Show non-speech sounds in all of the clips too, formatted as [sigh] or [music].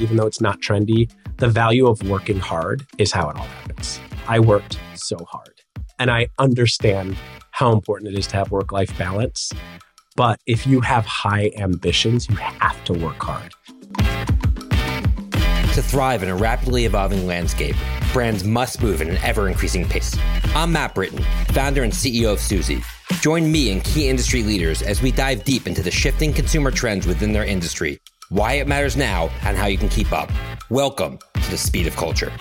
Even though it's not trendy, the value of working hard is how it all happens. I worked so hard and I understand how important it is to have work-life balance. But if you have high ambitions, you have to work hard. To thrive in a rapidly evolving landscape, brands must move at an ever increasing pace. I'm Matt Britton, founder and CEO of Suzy. Join me and key industry leaders as we dive deep into the shifting consumer trends within their industry, why it matters now, and how you can keep up. Welcome to the speed of culture.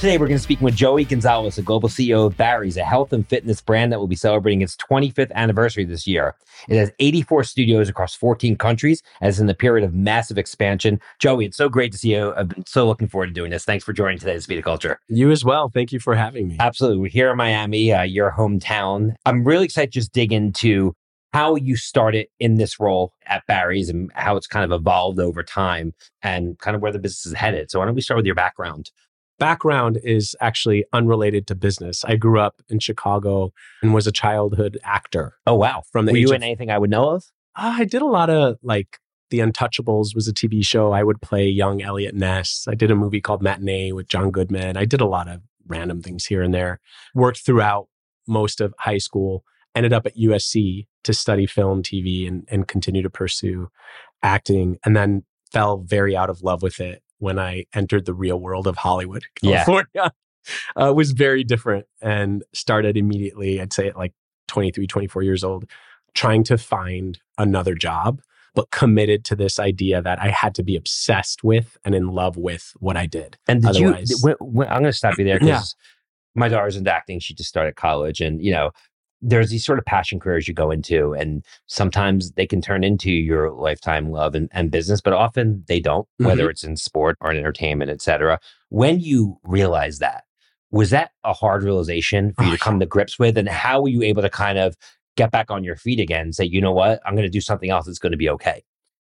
Today, we're going to speak with Joey Gonzalez, the global CEO of Barry's, a health and fitness brand that will be celebrating its 25th anniversary this year. It has 84 studios across 14 countries as in the period of massive expansion. Joey, it's so great to see you. I've been so looking forward to doing this. Thanks for joining today, The Speed of Culture. You as well. Thank you for having me. Absolutely. We're here in Miami, uh, your hometown. I'm really excited to just dig into how you started in this role at Barry's and how it's kind of evolved over time and kind of where the business is headed. So why don't we start with your background? Background is actually unrelated to business. I grew up in Chicago and was a childhood actor. Oh wow! From the Were you of, anything I would know of? Uh, I did a lot of like The Untouchables was a TV show. I would play young Eliot Ness. I did a movie called Matinee with John Goodman. I did a lot of random things here and there. Worked throughout most of high school. Ended up at USC to study film, TV, and and continue to pursue acting. And then fell very out of love with it when I entered the real world of Hollywood, [laughs] California. Yeah. Uh, was very different and started immediately, I'd say at like 23, 24 years old, trying to find another job, but committed to this idea that I had to be obsessed with and in love with what I did. And did Otherwise, you, when, when, I'm going to stop you there because yeah. my daughter's into acting. She just started college and, you know, there's these sort of passion careers you go into and sometimes they can turn into your lifetime love and, and business but often they don't mm-hmm. whether it's in sport or in entertainment etc when you realize that was that a hard realization for you to come to grips with? And how were you able to kind of get back on your feet again and say you know what? I'm going to do something else that's going to be okay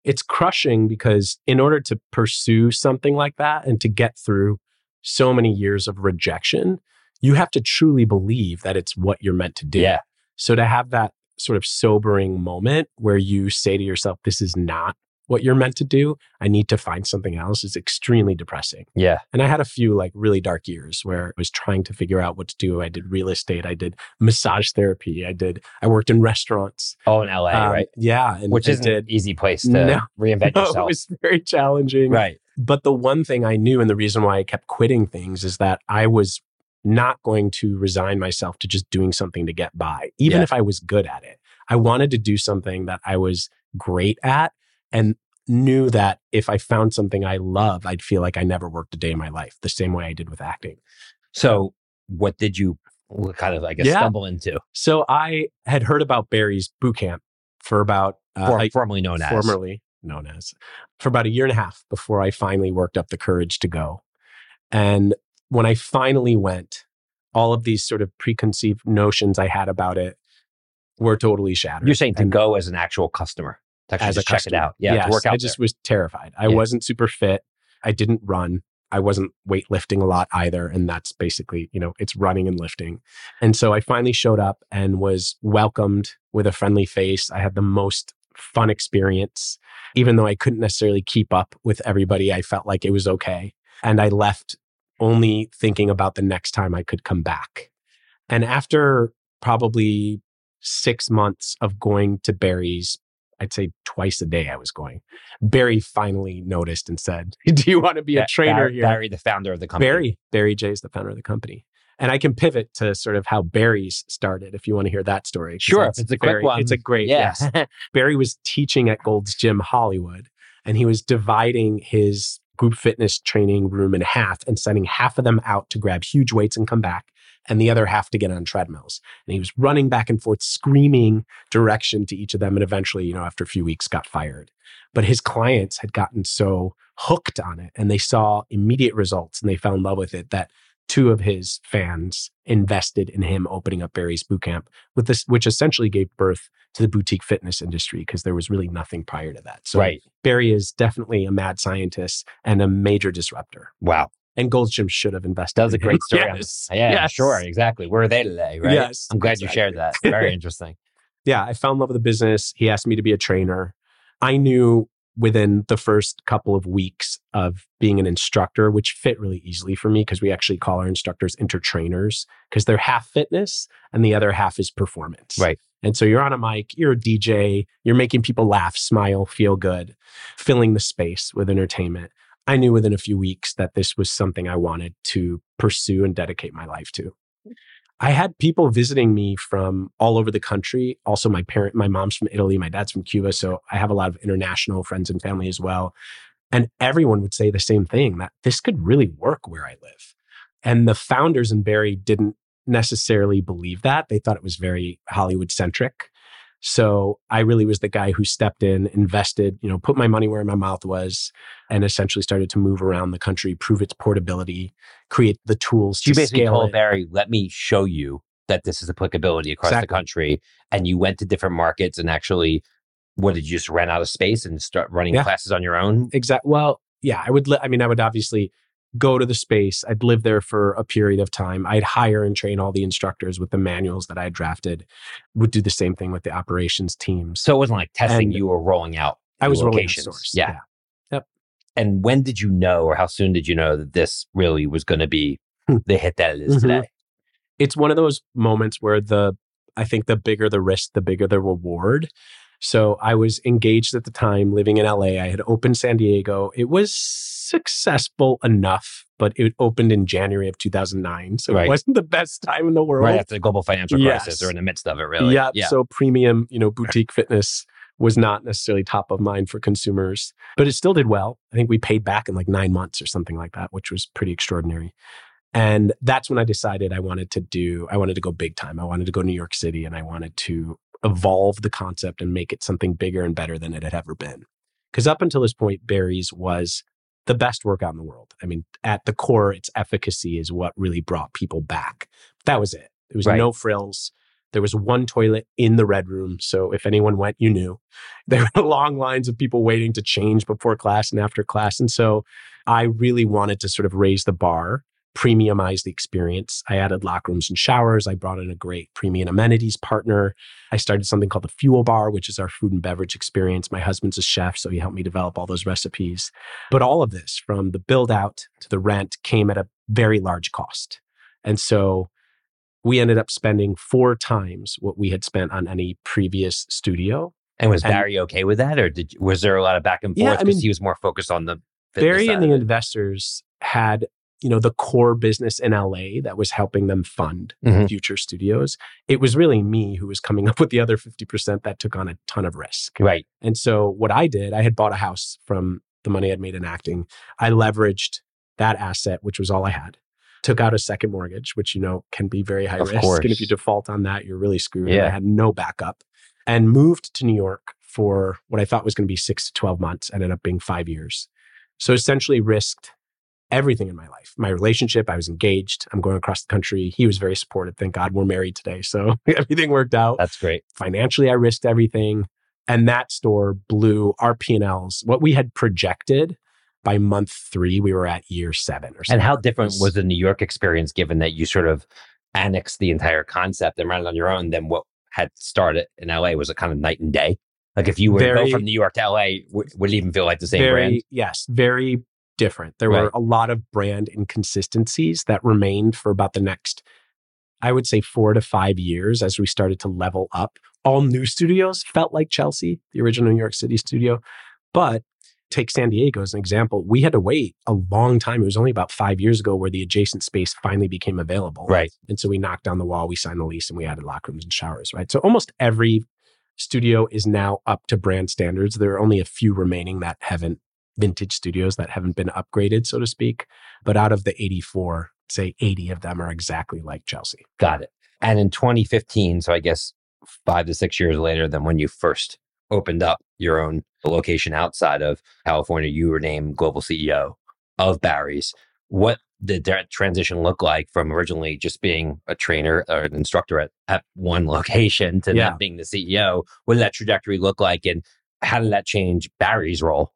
it's crushing because in order to pursue something like that and to get through so many years of rejection you have to truly believe that it's what you're meant to do. Yeah. So to have that sort of sobering moment where you say to yourself, this is not what you're meant to do. I need to find something else is extremely depressing. Yeah. And I had a few like really dark years where I was trying to figure out what to do. I did real estate, I did massage therapy, I did I worked in restaurants. Oh, in LA, um, right? Yeah. And, Which isn't an easy place to no, reinvent [laughs] no, yourself. It was very challenging. Right. But the one thing I knew and the reason why I kept quitting things is that I was not going to resign myself to just doing something to get by, even yeah. if I was good at it. I wanted to do something that I was great at and knew that if I found something I love, I'd feel like I never worked a day in my life, the same way I did with acting. So, what did you kind of, I guess, yeah. stumble into? So, I had heard about Barry's boot camp for about uh, For, formerly known as formerly known as for about a year and a half before I finally worked up the courage to go. And when I finally went, all of these sort of preconceived notions I had about it were totally shattered. You're saying to and go as an actual customer, to actually as a check customer. it out. Yeah, yes, to work out. I just there. was terrified. I yeah. wasn't super fit. I didn't run. I wasn't weightlifting a lot either. And that's basically, you know, it's running and lifting. And so I finally showed up and was welcomed with a friendly face. I had the most fun experience. Even though I couldn't necessarily keep up with everybody, I felt like it was okay. And I left only thinking about the next time I could come back. And after probably six months of going to Barry's, I'd say twice a day I was going. Barry finally noticed and said, [laughs] Do you want to be a trainer Barry, here? Barry, the founder of the company. Barry, Barry Jay is the founder of the company. And I can pivot to sort of how Barry's started if you want to hear that story. Sure, it's a quick one. It's a great, Yeah. yes. [laughs] Barry was teaching at Gold's Gym Hollywood, and he was dividing his group fitness training room in half and sending half of them out to grab huge weights and come back, and the other half to get on treadmills. And he was running back and forth, screaming direction to each of them, and eventually, you know, after a few weeks, got fired. But his clients had gotten so hooked on it, and they saw immediate results, and they fell in love with it that two of his fans invested in him opening up Barry's boot camp with this, which essentially gave birth to the boutique fitness industry because there was really nothing prior to that. So right. Barry is definitely a mad scientist and a major disruptor. Wow. And Gold's Gym should have invested. That was a great story. [laughs] Yes. Yeah, Yes. sure. Exactly. Where are they today? Right. Yes. I'm glad you shared that. Very [laughs] interesting. yeah, I fell in love with the business. He asked me to be a trainer. I knew within the first couple of weeks of being an instructor, which fit really easily for me because we actually call our instructors entertrainers because they're half fitness and the other half is performance. Right. And so you're on a mic, you're a DJ, you're making people laugh, smile, feel good, filling the space with entertainment. I knew within a few weeks that this was something I wanted to pursue and dedicate my life to. I had people visiting me from all over the country. Also, my parent, my mom's from Italy, my dad's from Cuba. So I have a lot of international friends and family as well. And everyone would say the same thing that this could really work where I live. And the founders in Barry didn't necessarily believe that. They thought it was very Hollywood centric. So I really was the guy who stepped in, invested, you know, put my money where my mouth was, and essentially started to move around the country, prove its portability, create the tools So you to basically told it. Barry, let me show you that this is applicability across the country. And you went to different markets and actually, what did you just rent out of space and start running Yeah. classes on your own? Exactly. Well, yeah, I would. Li- I mean, I would obviously go to the space. I'd live there for a period of time. I'd hire and train all the instructors with the manuals that I had drafted. Would do the same thing with the operations teams. So it wasn't like testing, And you were rolling out. I was rolling out locations. stores. Yeah. And when did you know, or how soon did you know that this really was going to be Hmm. the hit that it is Mhm. today? it's one of those moments where the I think the bigger the risk, the bigger the reward. So I was engaged at the time, living in LA. I had opened San Diego. It was successful enough, but it opened in January of 2009. So Right. it wasn't the best time in the world. Right after the global financial crisis Yes. or in the midst of it, really. Yeah. Yeah. So premium, you know, boutique fitness was not necessarily top of mind for consumers, but it still did well. I think we paid back in like nine months or something like that, which was pretty extraordinary. And that's when I decided I wanted to do, I wanted to go big time. I wanted to go to New York City and I wanted to evolve the concept and make it something bigger and better than it had ever been. Because up until this point, Barry's was the best workout in the world. I mean, at the core, its efficacy is what really brought people back. That was it. It was Right. no frills. There was one toilet in the red room. So if anyone went, you knew. [laughs] There were long lines of people waiting to change before class and after class. And so I really wanted to sort of raise the bar, premiumize the experience. I added locker rooms and showers. I brought in a great premium amenities partner. I started something called the Fuel Bar, which is our food and beverage experience. My husband's a chef, so he helped me develop all those recipes. But all of this, from the build out to the rent, came at a very large cost. And so we ended up spending four times what we had spent on any previous studio. And was And- Barry okay with that, or did was there a lot of back and forth? Yeah, forth I because mean, he was more focused on the Barry and the investors had, you know, the core business in LA that was helping them fund Mhm. future studios. It was really me who was coming [laughs] up with the other 50% that took on a ton of risk. right? And so what I did, I had bought a house from the money I'd made in acting. I leveraged that asset, which was all I had. Took out a second mortgage, which you know can be very high Of risk. course. And if you default on that, you're really screwed. And Yeah. I had no backup. And moved to New York for what I thought was going to be six to 12 months, ended up being five years. So essentially risked everything in my life. My relationship, I was engaged. I'm going across the country. He was very supportive. Thank God we're married today. So [laughs] everything worked out That's great. financially i risked everything and that store blew our p&l's what we had projected by month three we were at year seven or something And how different was the New York experience, given that you sort of annexed the entire concept and ran it on your own, than what had started in LA? Was it kind of night and day? Like if you were to go from New York to LA, w- would it even feel like the same Barry brand? yes very different. There Right. were a lot of brand inconsistencies that remained for about the next, I would say, four to five years as we started to level up. All new studios felt like Chelsea, the original New York City studio. But take San Diego as an example. We had to wait a long time. It was only about five years ago where the adjacent space finally became available. Right. And so we knocked down the wall, we signed the lease, and we added locker rooms and showers, right? So almost every studio is now up to brand standards. There are only a few remaining that haven't vintage studios that haven't been upgraded, so to speak. But out of the 84, say 80 of them are exactly like Chelsea. Got it. And in 2015, so I guess five to six years later than when you first opened up your own location outside of California, you were named global CEO of Barry's. What did that transition look like from originally just being a trainer or an instructor at, at one [laughs] location to Yeah. now being the CEO? What did that trajectory look like? And how did that change Barry's role?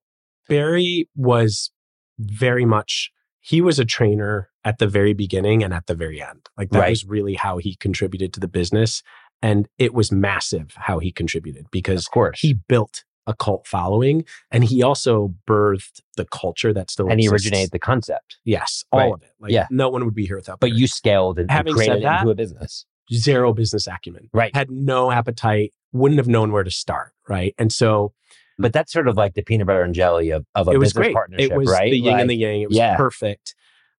Barry was very much, he was a trainer at the very beginning and at the very end. Like that Right. was really how he contributed to the business. And it was massive how he contributed because Of course. he built a cult following and he also birthed the culture that still and he originated the concept, Yes, all Right. of it. Like Yeah. no one would be here without but Barry. you scaled and, Having created said that- into a business. zero business acumen. Right. Had no appetite, wouldn't have known where to start. Right. And so But that's sort of like the peanut butter and jelly of, of a it was business great. partnership, It was right? the yin Like- and the yang. It was yeah. perfect.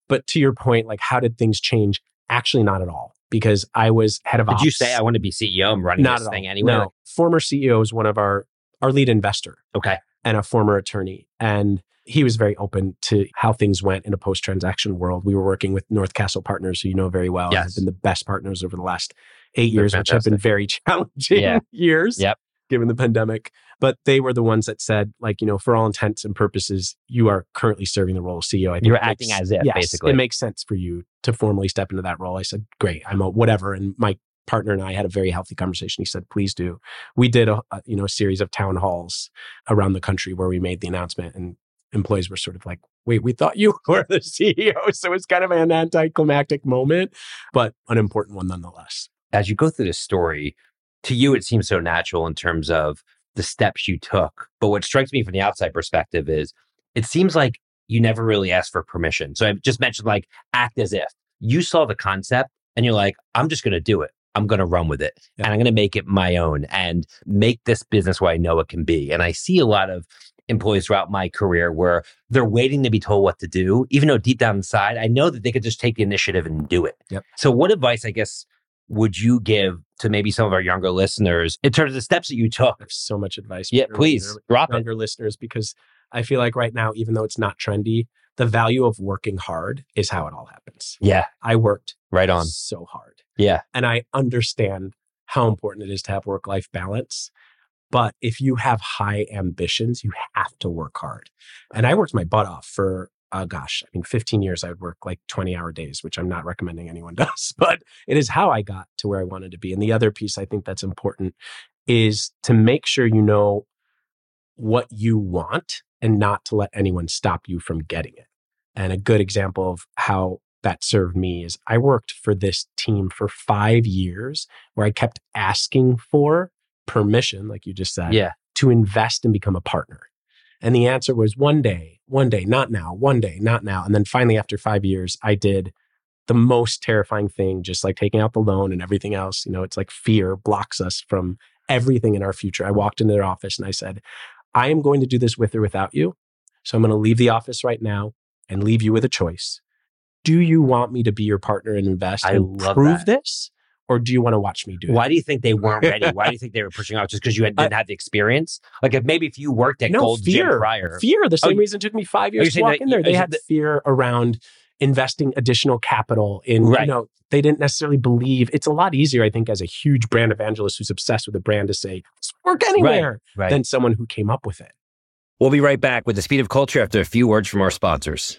But to your point, like how did things change? Actually, not at all. Because I was head of office. Did ops. you say I want to be CEO? I'm running not this thing all. anyway. No. Former CEO is one of our our lead investor Okay. and a former attorney. And he was very open to how things went in a post transaction world. We were working with North Castle Partners, who you know very well, and have Yes. been the best partners over the last eight They're years, which have been very [laughs] challenging Yeah. years. Yep. Given the pandemic. But they were the ones that said, like, you know, for all intents and purposes, you are currently serving the role of CEO. I think You're acting makes- as if, yes, basically. It makes sense for you to formally step into that role. I said, great, I'm a whatever. And my partner and I had a very healthy conversation. He said, please do. We did a, a you know a series of town halls around the country where we made the announcement and employees were sort of like, wait, we thought you [laughs] were the CEO. So it's kind of an anticlimactic moment, but an important one nonetheless. As you go through this story, to you, it seems so natural in terms of the steps you took. But what strikes me from the outside perspective is it seems like you never really asked for permission. So I just mentioned like act as if you saw the concept and you're like, I'm just going to do it. I'm going to run with it Yeah. and I'm going to make it my own and make this business what I know it can be. And I see a lot of employees throughout my career where they're waiting to be told what to do, even though deep down inside, I know that they could just take the initiative and do it. Yep. So, what advice, I guess, would you give to maybe some of our younger listeners in terms of the steps that you took? I have so much advice. Yeah, please younger- drop it. younger listeners because I feel like right now, even though it's not trendy, the value of working hard is how it all happens. Yeah, I worked right on. so hard. Yeah, And I understand how important it is to have work life balance. But if you have high ambitions, you have to work hard. And I worked my butt off for, uh, gosh, I mean, 15 years, I would work like 20 hour days, which I'm not recommending anyone [laughs] does, but it is how I got to where I wanted to be. And the other piece I think that's important is to make sure you know what you want and not to let anyone stop you from getting it. And a good example of how that served me is I worked for this team for five years where I kept asking for permission, like you just said, yeah, to invest and become a partner. And the answer was one day, one day, not now, one day, not now. And then finally, after five years, I did the most terrifying thing, just like taking out the loan and everything else. You know, it's like fear blocks us from everything in our future. I walked into their office and I said, I am going to do this with or without you. So I'm going to leave the office right now and leave you with a choice. Do you want me to be your partner and invest I and love prove that. this? Or do you want to watch me do it? Why do you think they weren't ready? [laughs] Why do you think they were pushing out just because you had, didn't have the experience? Like, if maybe if you worked at No, Gold's fear. Gym prior, Fear. The Oh, same you- reason it took me five oh, years to walk that- in there. They had saying fear around investing additional capital in, Right. you know, they didn't necessarily believe. It's a lot easier, I think, as a huge brand evangelist who's obsessed with a brand to say, "Let's work anywhere right? than someone who came up with it. We'll be right back with the speed of culture after a few words from our sponsors.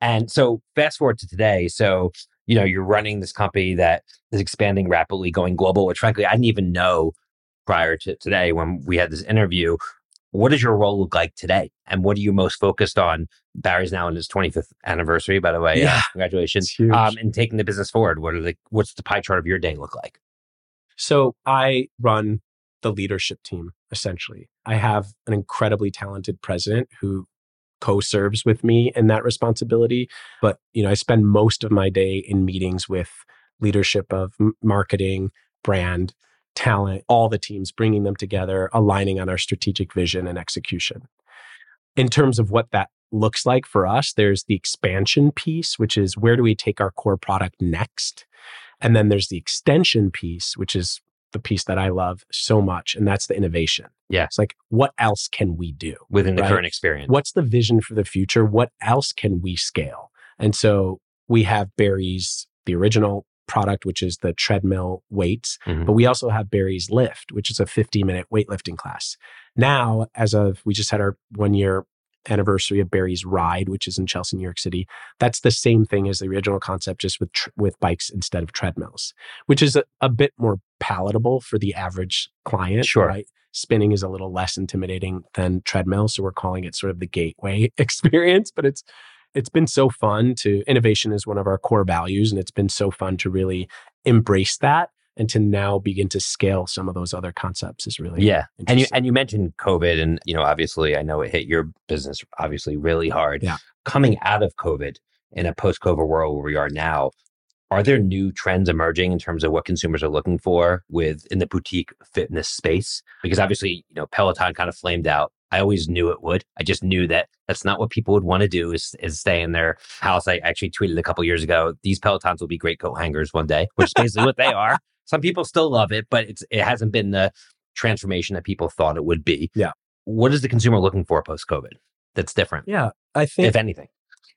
And so fast forward to today. So, you know, you're running this company that is expanding rapidly, going global, which frankly, I didn't even know prior to today when we had this interview. What does your role look like today? And what are you most focused on? Barry's now in his 25th anniversary, by the way. Yeah. Uh, congratulations. Um, and taking the business forward. What are the, what's the pie chart of your day look like? So I run the leadership team essentially. I have an incredibly talented president who co-serves with me in that responsibility, but you know, I spend most of my day in meetings with leadership of marketing, brand, talent, all the teams, bringing them together, aligning on our strategic vision and execution. In terms of what that looks like for us, there's the expansion piece, which is where do we take our core product next? And then there's the extension piece, which is the piece that I love so much, and that's the innovation. Yeah. It's like, what else can we do? Within the Right. current experience. What's the vision for the future? What else can we scale? And so we have Barry's, the original product, which is the treadmill weights, Mhm. but we also have Barry's Lift, which is a 50 minute weightlifting class. Now, as of, we just had our one year anniversary of Barry's Ride, which is in Chelsea, New York City. That's the same thing as the original concept, just with tr- with bikes instead of treadmills, which is a, a bit more palatable for the average client. Sure. Right? Spinning is a little less intimidating than treadmill, so we're calling it sort of the gateway [laughs] experience. But it's it's been so fun to innovation is one of our core values, and it's been so fun to really embrace that and to now begin to scale some of those other concepts is really Yeah. And you and you mentioned COVID and you know obviously I know it hit your business obviously really hard. Yeah. Coming out of COVID in a post-COVID world where we are now, are there new trends emerging in terms of what consumers are looking for with in the boutique fitness space? Because obviously, you know, Peloton kind of flamed out. I always knew it would. I just knew that that's not what people would want to do is, is stay in their house. I actually tweeted a couple years ago, these Pelotons will be great coat hangers one day, which is basically what they are. Some people still love it, but it's it hasn't been the transformation that people thought it would be. Yeah. What is the consumer looking for post COVID that's different, yeah, I think if anything?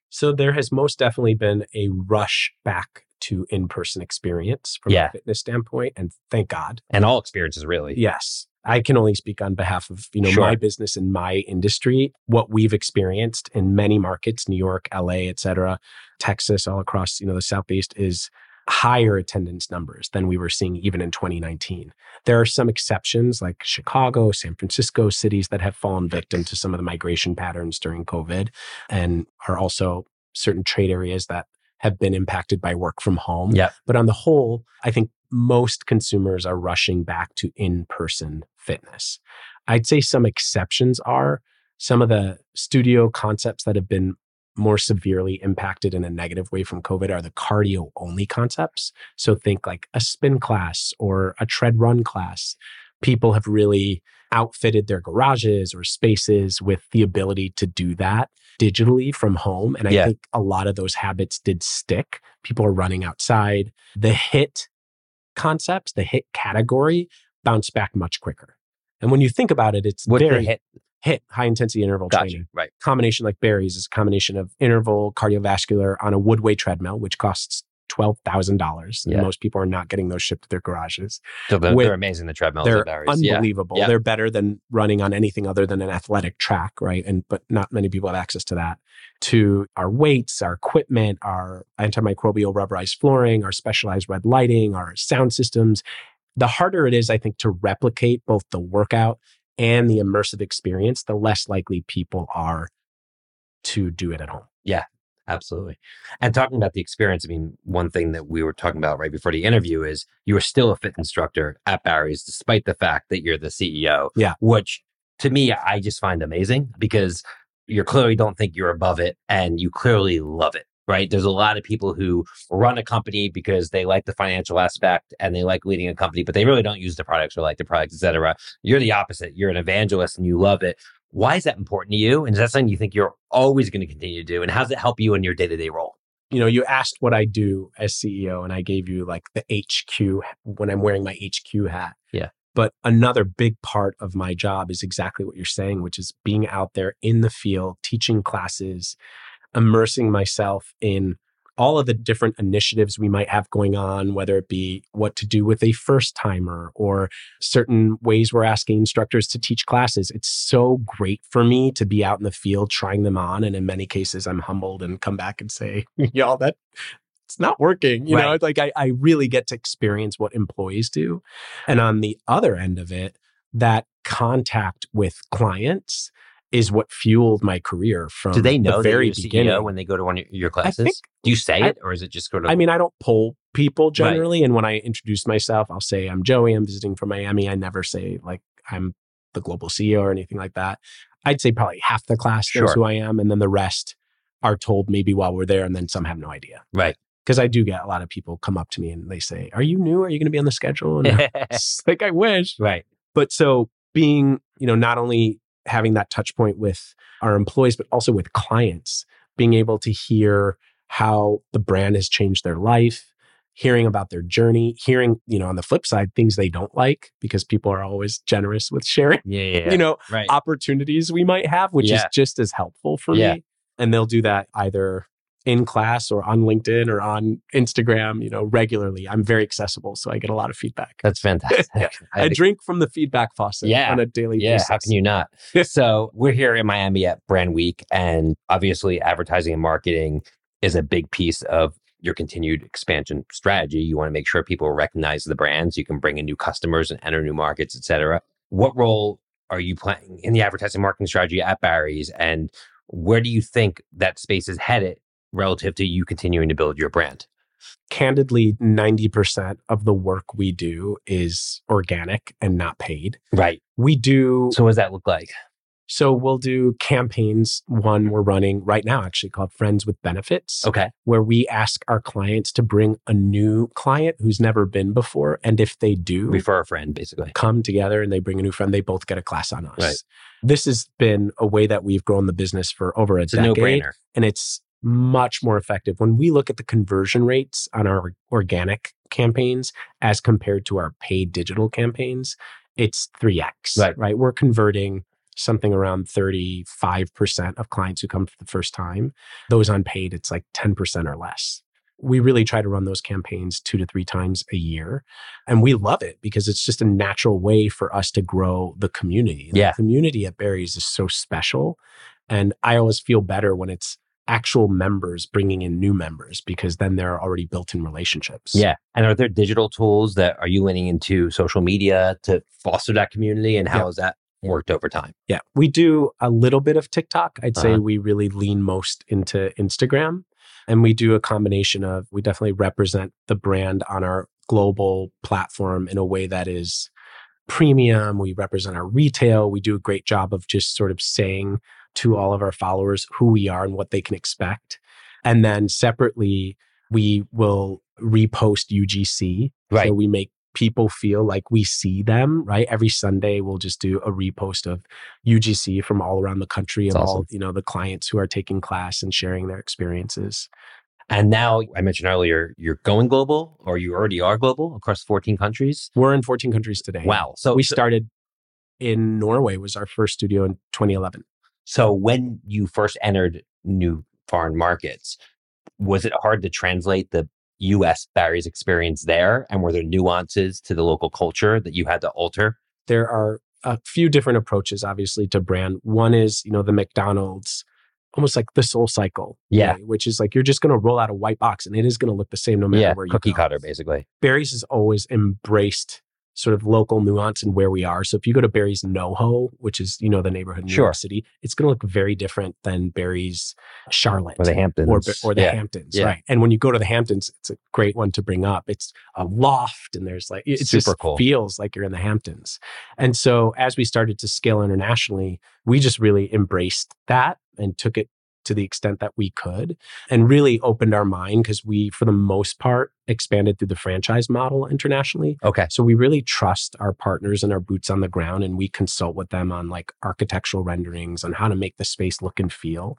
So there has most definitely been a rush back to in-person experience from Yeah. a fitness standpoint, and thank God. And all experiences really. Yes, I can only speak on behalf of you know Sure. my business and my industry. What we've experienced in many markets, New York, LA, et cetera, Texas, all across you know the Southeast, is higher attendance numbers than we were seeing even in 2019. There are some exceptions like Chicago, San Francisco, cities that have fallen victim to some of the migration patterns during COVID and are also certain trade areas that have been impacted by work from home. Yeah. But on the whole, I think most consumers are rushing back to in person fitness. I'd say some exceptions are some of the studio concepts that have been more severely impacted in a negative way from COVID are the cardio only concepts. So think like a spin class or a tread run class. People have really outfitted their garages or spaces with the ability to do that digitally from home. And I Yeah. think a lot of those habits did stick. People are running outside. The HIIT concepts, the HIIT category bounce back much quicker. And when you think about it, it's What very HIIT? Hit high intensity interval Gotcha. training Right. combination like Barry's is a combination of interval cardiovascular on a Woodway treadmill, which costs twelve thousand dollars. Yeah. Most people are not getting those shipped to their garages. So they're, With- they're amazing. The treadmills. They're at Barry's. Yeah. unbelievable. Yeah. They're better than running on anything other than an athletic track, right? And but not many people have access to that. To our weights, our equipment, our antimicrobial rubberized flooring, our specialized red lighting, our sound systems. The harder it is, I think, to replicate both the workout and the immersive experience, the less likely people are to do it at home. Yeah, absolutely. And talking about the experience, I mean, one thing that we were talking about right before the interview is you are still a fit instructor at Barry's, despite the fact that you're the CEO. Yeah. Which to me, I just find amazing because you clearly don't think you're above it and you clearly love it. Right. There's a lot of people who run a company because they like the financial aspect and they like leading a company, but they really don't use the products or like the products, et cetera. You're the opposite. You're an evangelist and you love it. Why is that important to you? And is that something you think you're always going to continue to do? And how does it help you in your day to day role? You know, you asked what I do as CEO, and I gave you like the HQ when I'm wearing my HQ hat. Yeah. But another big part of my job is exactly what you're saying, which is being out there in the field, teaching classes, immersing myself in all of the different initiatives we might have going on, whether it be what to do with a first timer or certain ways we're asking instructors to teach classes. It's so great for me to be out in the field trying them on. And in many cases, I'm humbled and come back and say, [laughs] y'all, that it's not working. You right. know, like I, I really get to experience what employees do. And on the other end of it, that contact with clients is what fueled my career from Do they know the very that beginning. CEO when they go to one of your classes? Do you say I, it or is it just go to I mean, I don't pull people generally. Right. And when I introduce myself, I'll say I'm Joey, I'm visiting from Miami. I never say like I'm the global CEO or anything like that. I'd say probably half the class knows sure. who I am, and then the rest are told maybe while we're there, and then some have no idea. Right. Because I do get a lot of people come up to me and they say, Are you new? Are you going to be on the schedule? And [laughs] like, I wish. Right. But so being, you know, not only having that touch point with our employees, but also with clients, being able to hear how the brand has changed their life, hearing about their journey, hearing, you know, on the flip side, things they don't like because people are always generous with sharing, yeah, yeah, yeah. you know, right. opportunities we might have, which is just as helpful for me. And they'll do that either in class or on LinkedIn or on Instagram, you know, regularly. I'm very accessible, so I get a lot of feedback. That's fantastic. Yeah. [laughs] I drink from the feedback faucet Yeah. on a daily yeah, basis. how can you not? [laughs] so we're here in Miami at Brand Week, and obviously advertising and marketing is a big piece of your continued expansion strategy. You want to make sure people recognize the brands, you can bring in new customers and enter new markets, et cetera. What role are you playing in the advertising marketing strategy at Barry's, and where do you think that space is headed relative to you continuing to build your brand? candidly 90% of the work we do is organic and not paid Right. we do So what does that look like? so we'll do campaigns one we're running right now actually called friends with benefits Okay. where we ask our clients to bring a new client who's never been before and if they do Refer a friend, basically. come together and they bring a new friend they both get a class on us Right. this has been a way that we've grown the business for over a It's a decade no-brainer. and it's much more effective when we look at the conversion rates on our organic campaigns as compared to our paid digital campaigns it's 3x Right. right we're converting something around 35% of clients who come for the first time those unpaid it's like 10% or less we really try to run those campaigns two to three times a year and we love it because it's just a natural way for us to grow the community Yeah. the community at Barry's is so special and i always feel better when it's actual members bringing in new members because then there are already built-in relationships Yeah. And are there digital tools that are you leaning into social media to foster that community? And how Yeah. has that worked over time? Yeah, we do a little bit of TikTok. I'd say Uh-huh. we really lean most into Instagram. And we do a combination of, we definitely represent the brand on our global platform in a way that is premium. We represent our retail. We do a great job of just sort of saying to all of our followers who we are and what they can expect. And then separately, we will repost UGC. Right. So we make people feel like we see them, right? Every Sunday we'll just do a repost of UGC from all around the country of That's all, you know, the clients who are taking class and sharing their experiences. And now I mentioned earlier, you're going global or you already are global across 14 countries. We're in 14 countries today. Wow. So we started in Norway was our first studio in 2011. So when you first entered new foreign markets, was it hard to translate the US Barry's experience there? And were there nuances to the local culture that you had to alter? There are a few different approaches obviously to brand. One is, you know, the McDonald's almost like the SoulCycle. Yeah. way, which is like you're just going to roll out a white box and it is going to look the same no matter yeah, where you cookie go. cutter, basically. Barry's has always embraced sort of local nuance in where we are. So if you go to Barry's NoHo, which is, you know, the neighborhood in New Sure. York City, it's going to look very different than Barry's Charlotte Or the Hamptons. or, or the Yeah. Hamptons, Yeah. right? And when you go to the Hamptons, it's a great one to bring up. It's a loft, and there's like it Super just cool. feels like you're in the Hamptons. And so as we started to scale internationally, we just really embraced that and took it to the extent that we could, and really opened our mind because we, for the most part, expanded through the franchise model internationally. Okay. So we really trust our partners and our boots on the ground, and we consult with them on like architectural renderings on how to make the space look and feel.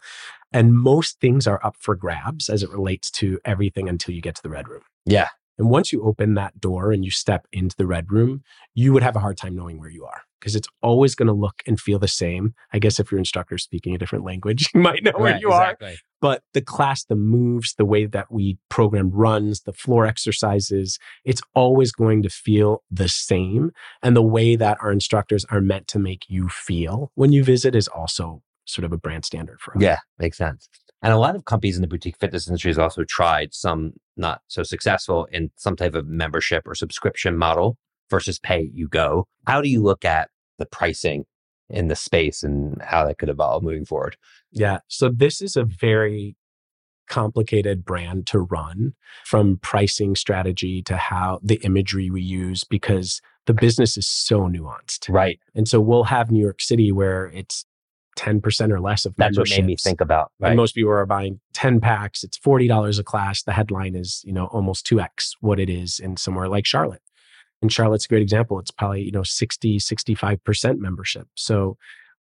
And most things are up for grabs as it relates to everything until you get to the red room. Yeah. And once you open that door and you step into the red room, you would have a hard time knowing where you are because it's always going to look and feel the same. I guess if your instructor is speaking a different language, [laughs] you might know where Right, you are but the class, the moves, the way that we program runs, the floor exercises, it's always going to feel the same. And the way that our instructors are meant to make you feel when you visit is also sort of a brand standard for us. Yeah, makes sense. And a lot of companies in the boutique fitness industry has also tried some not so successful in some type of membership or subscription model versus pay you go. How do you look at the pricing in the space and how that could evolve moving forward? Yeah. So this is a very complicated brand to run from pricing strategy to how the imagery we use because the business is so nuanced. Right. And so we'll have New York City where it's 10% or less of That's what made me think about. Right. And most people are buying 10 packs. It's $40 a class. The headline is, you know, almost 2x what it is in somewhere like Charlotte. And Charlotte's a great example. It's probably, you know, 60, 65% membership. So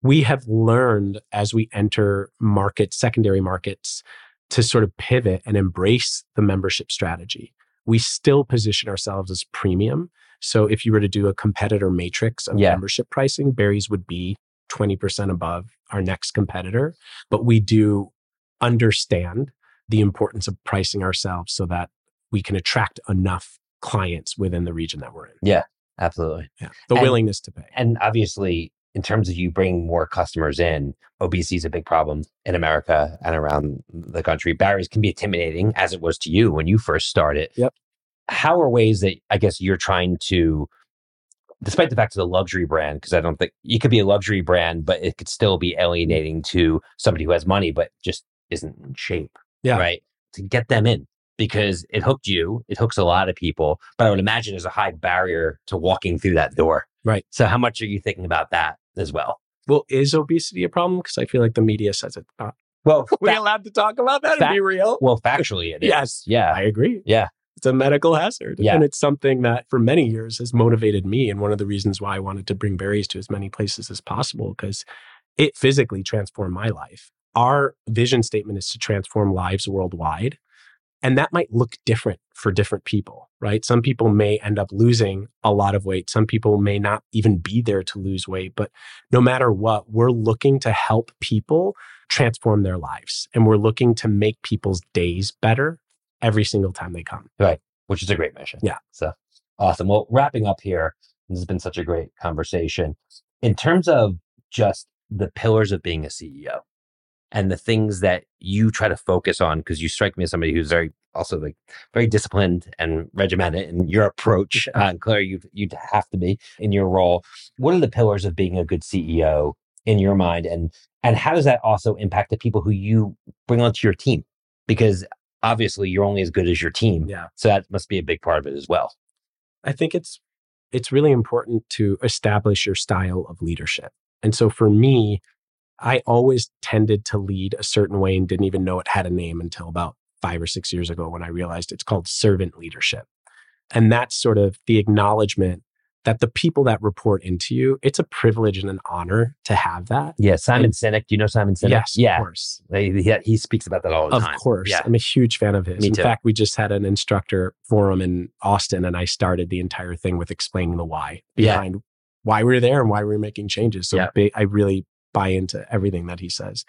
we have learned as we enter markets, secondary markets, to sort of pivot and embrace the membership strategy. We still position ourselves as premium. So if you were to do a competitor matrix of Yeah. membership pricing, Barry's would be 20% above our next competitor. But we do understand the importance of pricing ourselves so that we can attract enough clients within the region that we're in. Yeah, absolutely. Yeah. The And- willingness to pay. And obviously, in terms of you bringing more customers in, obesity is a big problem in America and around the country. Barry's can be intimidating, as it was to you when you first started. Yep. How are ways that I guess you're trying to, despite the fact it's a luxury brand, because I don't think you could be a luxury brand, but it could still be mm. alienating to somebody who has money but just isn't in shape. Yeah. Right. To get them in because it hooked you, it hooks a lot of people, but I would imagine there's a high barrier to walking through that door. Right. So how much are you thinking about that as well? Well, is obesity a problem? Because I feel like the media says it's not. Well, [laughs] we allowed to talk about that and be real? well, factually, it [laughs] is. Yes. Yeah. I agree. Yeah. It's a medical hazard. Yeah. And it's something that for many years has motivated me. And one of the reasons why I wanted to bring Barry's to as many places as possible, because it physically transformed my life. Our vision statement is to transform lives worldwide. And that might look different for different people, right? Some people may end up losing a lot of weight. Some people may not even be there to lose weight. But no matter what, we're looking to help people transform their lives. And we're looking to make people's days better every single time they come. Right. Which is a great mission. Yeah. So awesome. Well, wrapping up here, this has been such a great conversation. In terms of just the pillars of being a CEO and the things that you try to focus on, because you strike me as somebody who's very also like very disciplined and regimented in your approach. [laughs] Uh, and Claire, you'd, you'd have to be in your role. What are the pillars of being a good CEO in your mind? And and how does that also impact the people who you bring onto your team? Because obviously you're only as good as your team. Yeah. So that must be a big part of it as well. I think it's it's really important to establish your style of leadership. And so for me, I always tended to lead a certain way and didn't even know it had a name until about 5 or 6 years ago when I realized it's called servant leadership. And that's sort of the acknowledgement that the people that report into you, it's a privilege and an honor to have that. Yeah. Simon Sinek. Do you know Simon Sinek? Yes, Yeah. of course. He, he, he speaks about that all the Of time. Of course. Yeah. I'm a huge fan of his. Me in too. fact, we just had an instructor forum in Austin and I started the entire thing with explaining the why Yeah. behind why we are there and why we are making changes. So Yeah. I really buy into everything that he says.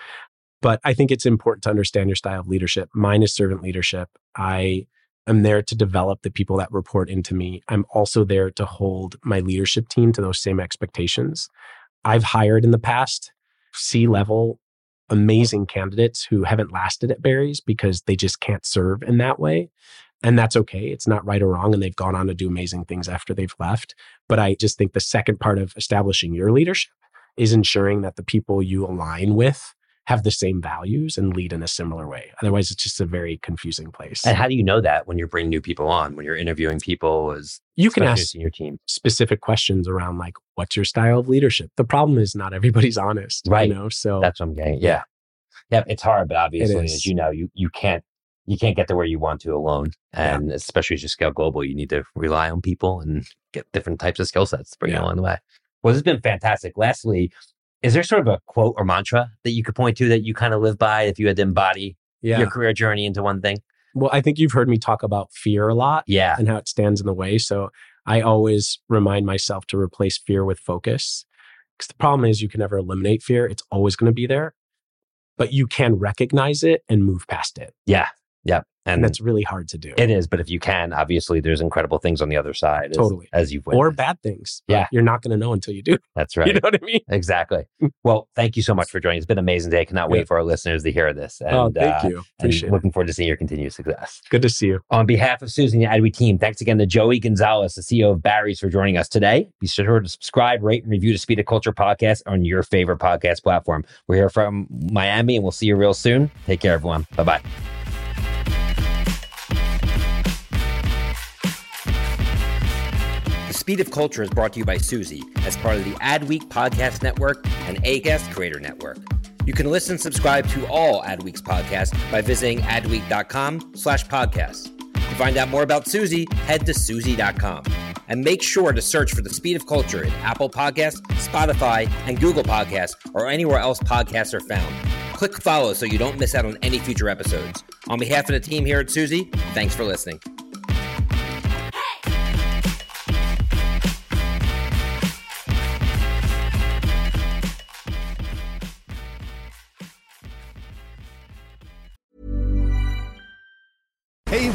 But I think it's important to understand your style of leadership. Mine is servant leadership. I am there to develop the people that report into me. I'm also there to hold my leadership team to those same expectations. I've hired in the past C level amazing candidates who haven't lasted at Barry's because they just can't serve in that way. And that's okay. It's not right or wrong. And they've gone on to do amazing things after they've left. But I just think the second part of establishing your leadership is ensuring that the people you align with have the same values and lead in a similar way. Otherwise, it's just a very confusing place. And how do you know that when you're bringing new people on, when you're interviewing people as you can ask your team? specific questions around like, what's your style of leadership? The problem is not everybody's [laughs] honest, Right. You know, so That's what I'm getting. Yeah. Yeah. It's hard, but obviously, as you know, you, you can't you can't get to where you want to alone. Yeah. And especially as you scale global, you need to rely on people and get different types of skill sets to bring Yeah. along the way. Well, this has been fantastic. Lastly, is there sort of a quote or mantra that you could point to that you kind of live by if you had to embody yeah. your career journey into one thing? Well, I think you've heard me talk about fear a lot Yeah. and how it stands in the way. So I always remind myself to replace fear with focus. Because the problem is you can never eliminate fear. It's always going to be there, but you can recognize it and move past it. Yeah. Yep. And, And, that's really hard to do. it is. But if you can, obviously, there's incredible things on the other side. As, Totally. As you've or bad things. Yeah. You're not going to know until you do. [laughs] That's right. You know what I mean? Exactly. Well, thank you so much for joining. It's been an amazing day. I Cannot Yeah. wait for our listeners to hear this. And, oh, thank uh, you. Appreciate it. looking forward to seeing your continued success. Good to see you. On behalf of Suzy and the Adweek team, thanks again to Joey Gonzalez, the CEO of Barry's, for joining us today. Be sure to subscribe, rate, and review the Speed of Culture podcast on your favorite podcast platform. We're here from Miami, and we'll see you real soon. Take care, everyone. Bye bye. Speed of Culture is brought to you by Suzy as part of the Adweek Podcast Network and Acast Creator Network. You can listen and subscribe to all Adweek's podcasts by visiting adweek.com slash podcasts. To find out more about Suzy, head to Suzy.com. And make sure to search for The Speed of Culture in Apple Podcasts, Spotify, and Google Podcasts, or anywhere else podcasts are found. Click follow so you don't miss out on any future episodes. On behalf of the team here at Suzy, thanks for listening.